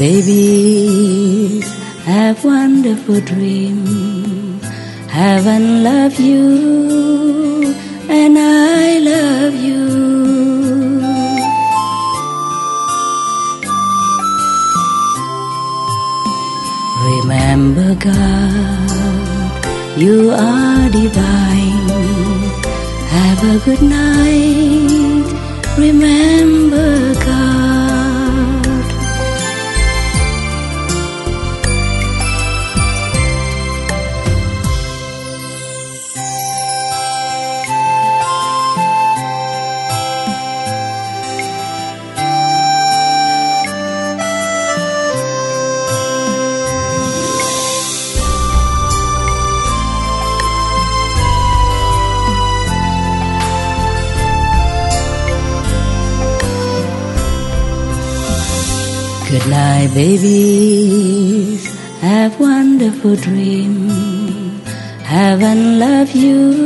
Babies have wonderful dreams. Heaven love you and I love you. Remember God, you are divine. Have a good night. Remember God. babies, have wonderful dreams. Heaven love you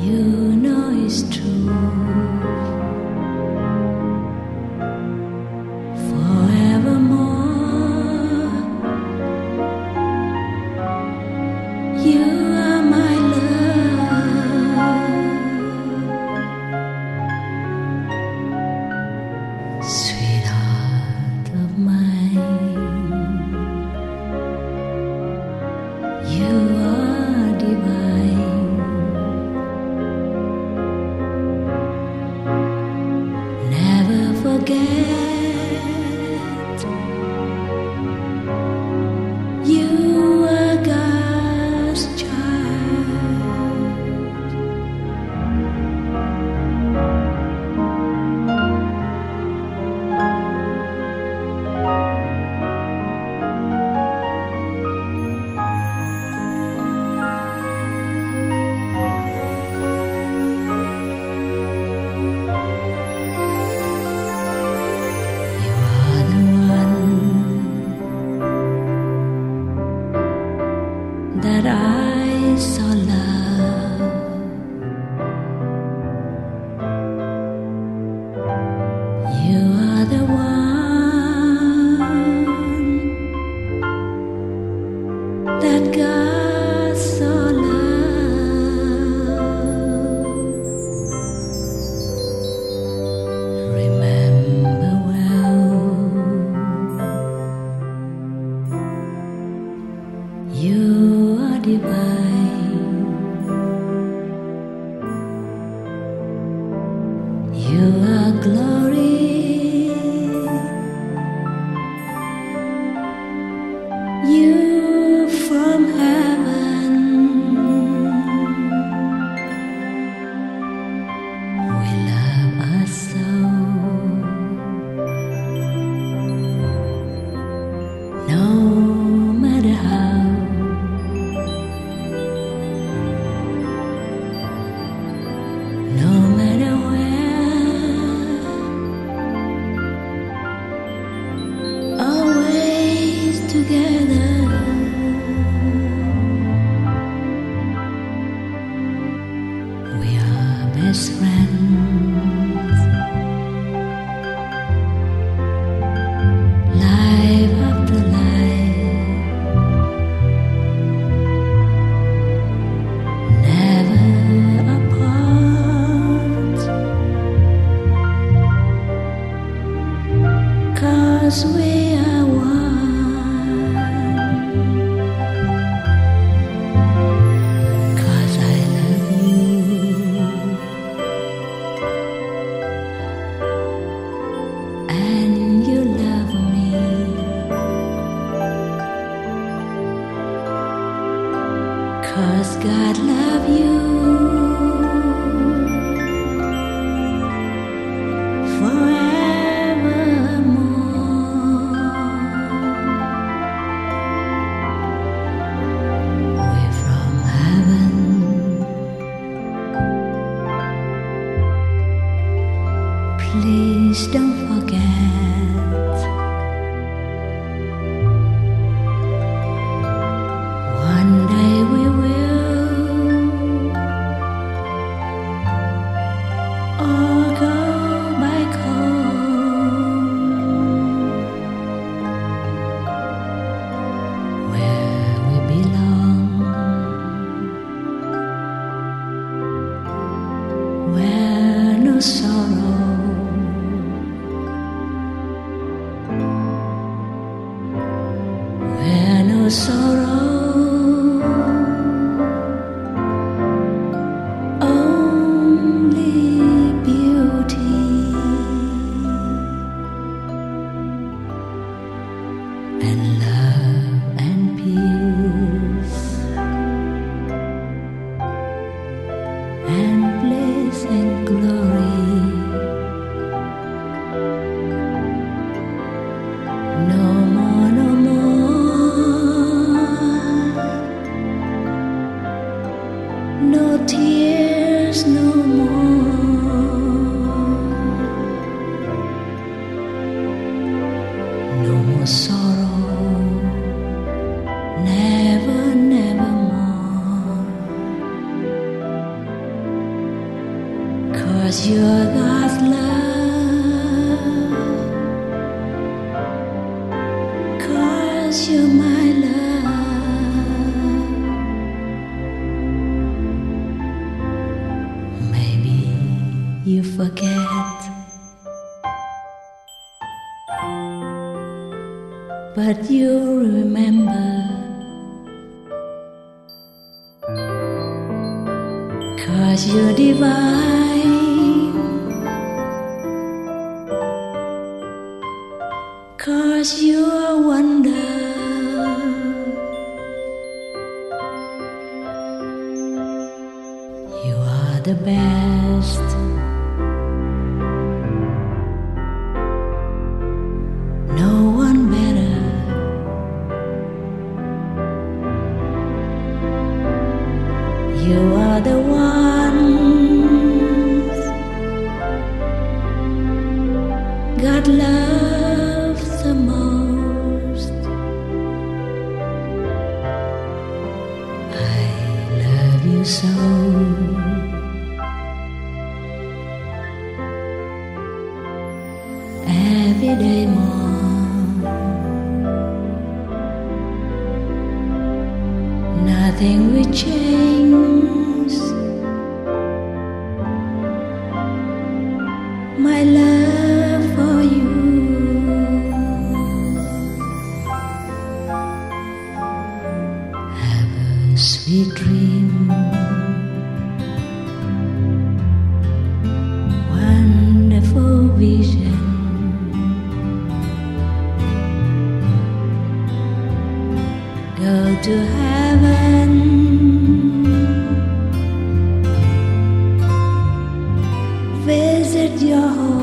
you. Know it's true. sorrow. Where no sorrow. Cause you're not love. Cause you're my love. Maybe you forget. But you remember. Cause you're divine. your home.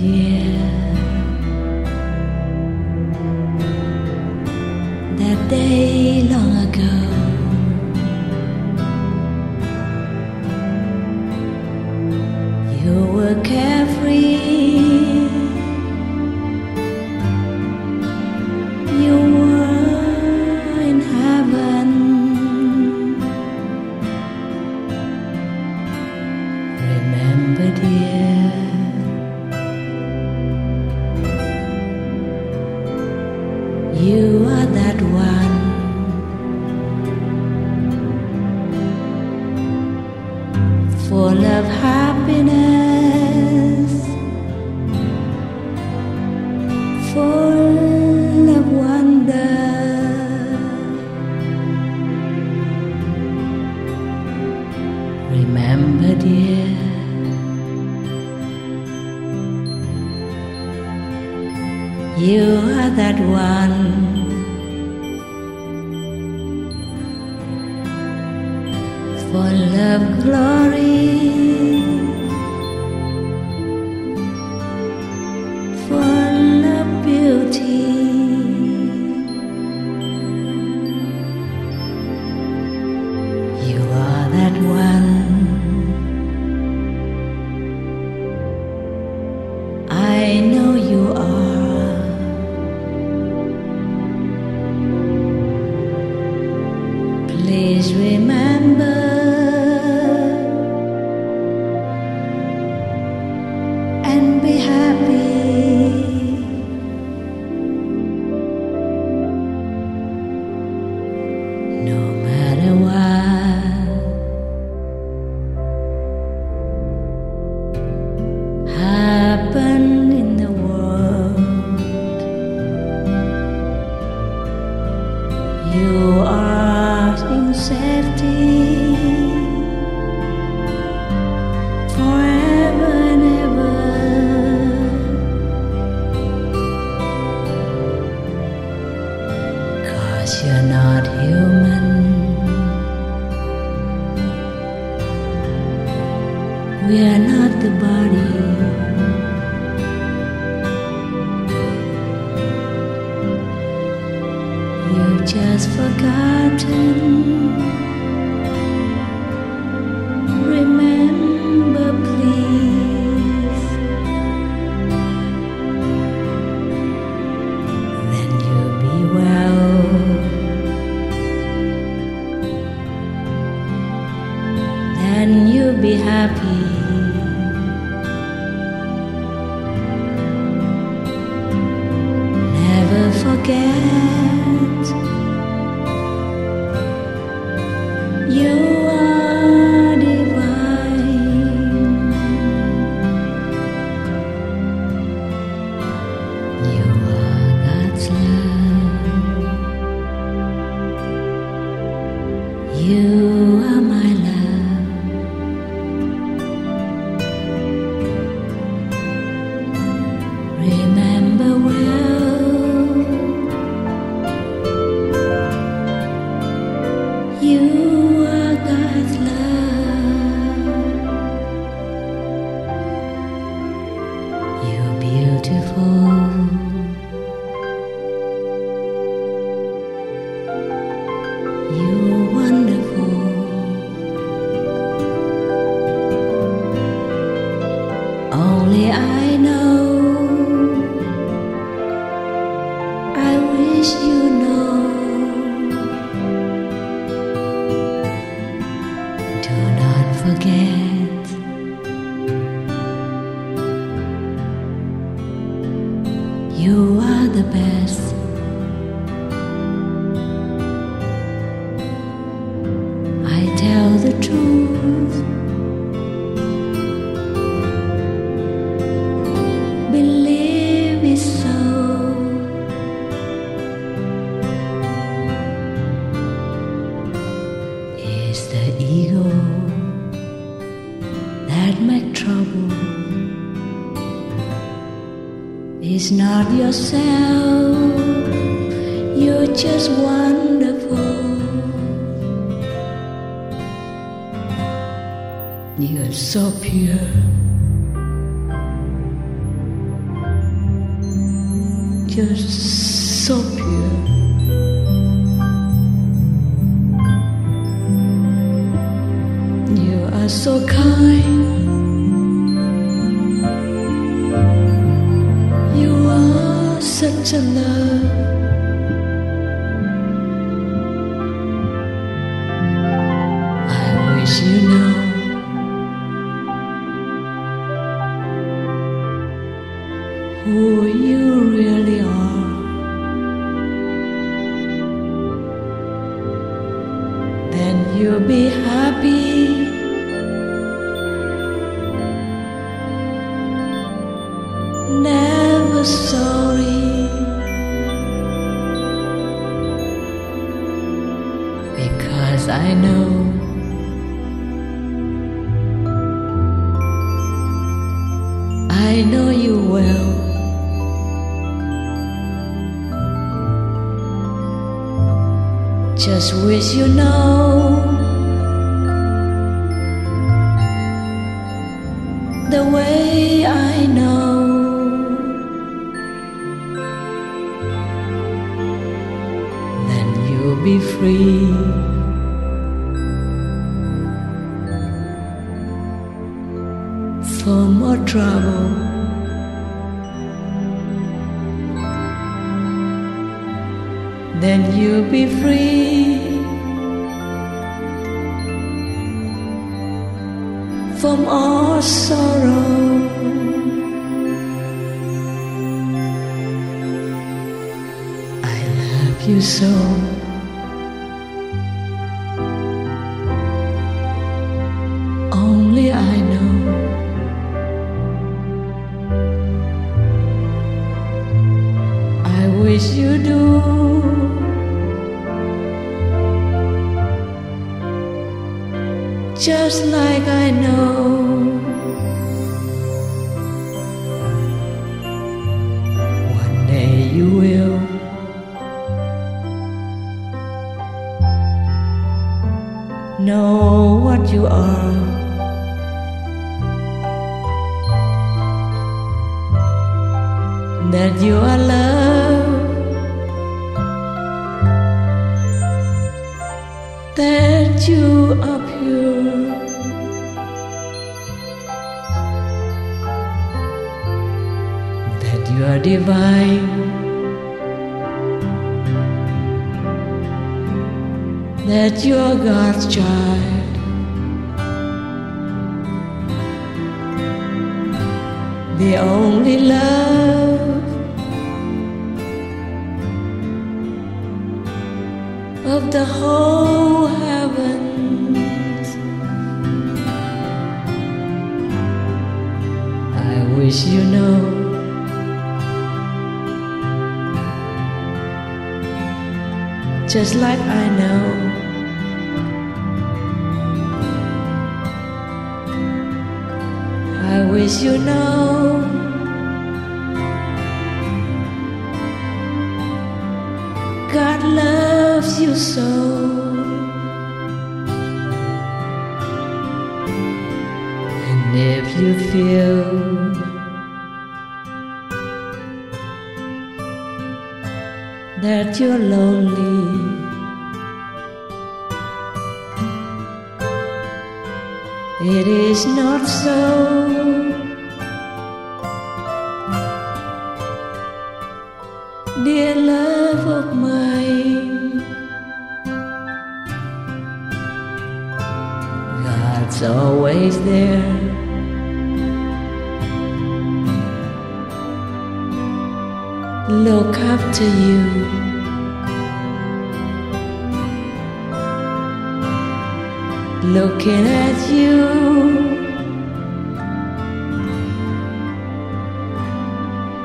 dear that day you are that one. For love, glory. You're so pure. You are so kind. You are such a love. know you well. Just wish you know. wish you do. Just like I know. God's child. The only love of the whole heavens. I wish you know. just like I know. wish you know. God loves you so. And if you feel that you're lonely it is not so. dear love of mine. God's always there. Look after you. Looking at you.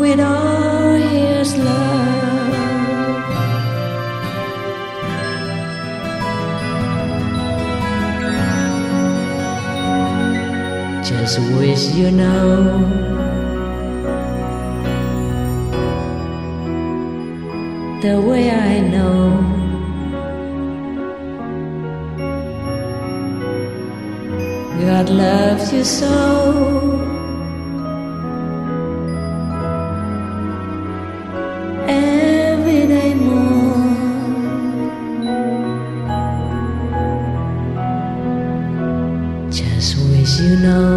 with all his love. Just wish you know. The way I know. Loves you so. every day more. Just wish you know.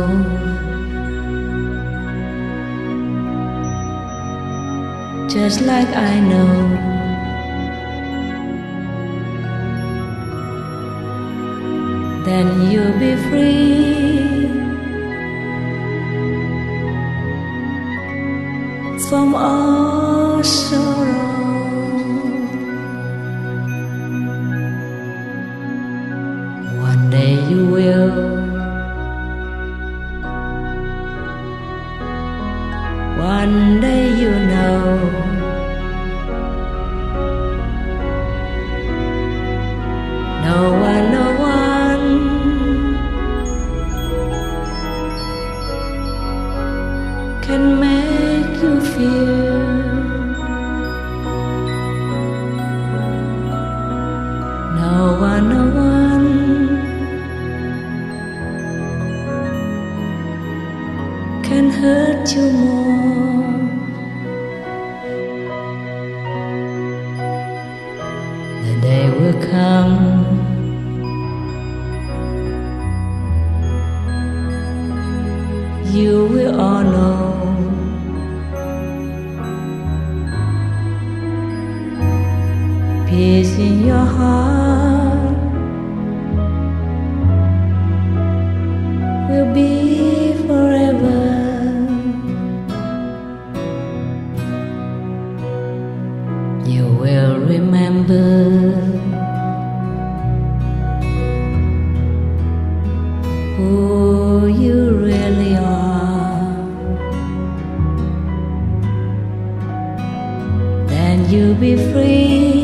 Just like I know. Then you'll be free make you feel no one, no one can hurt you more. You'll be free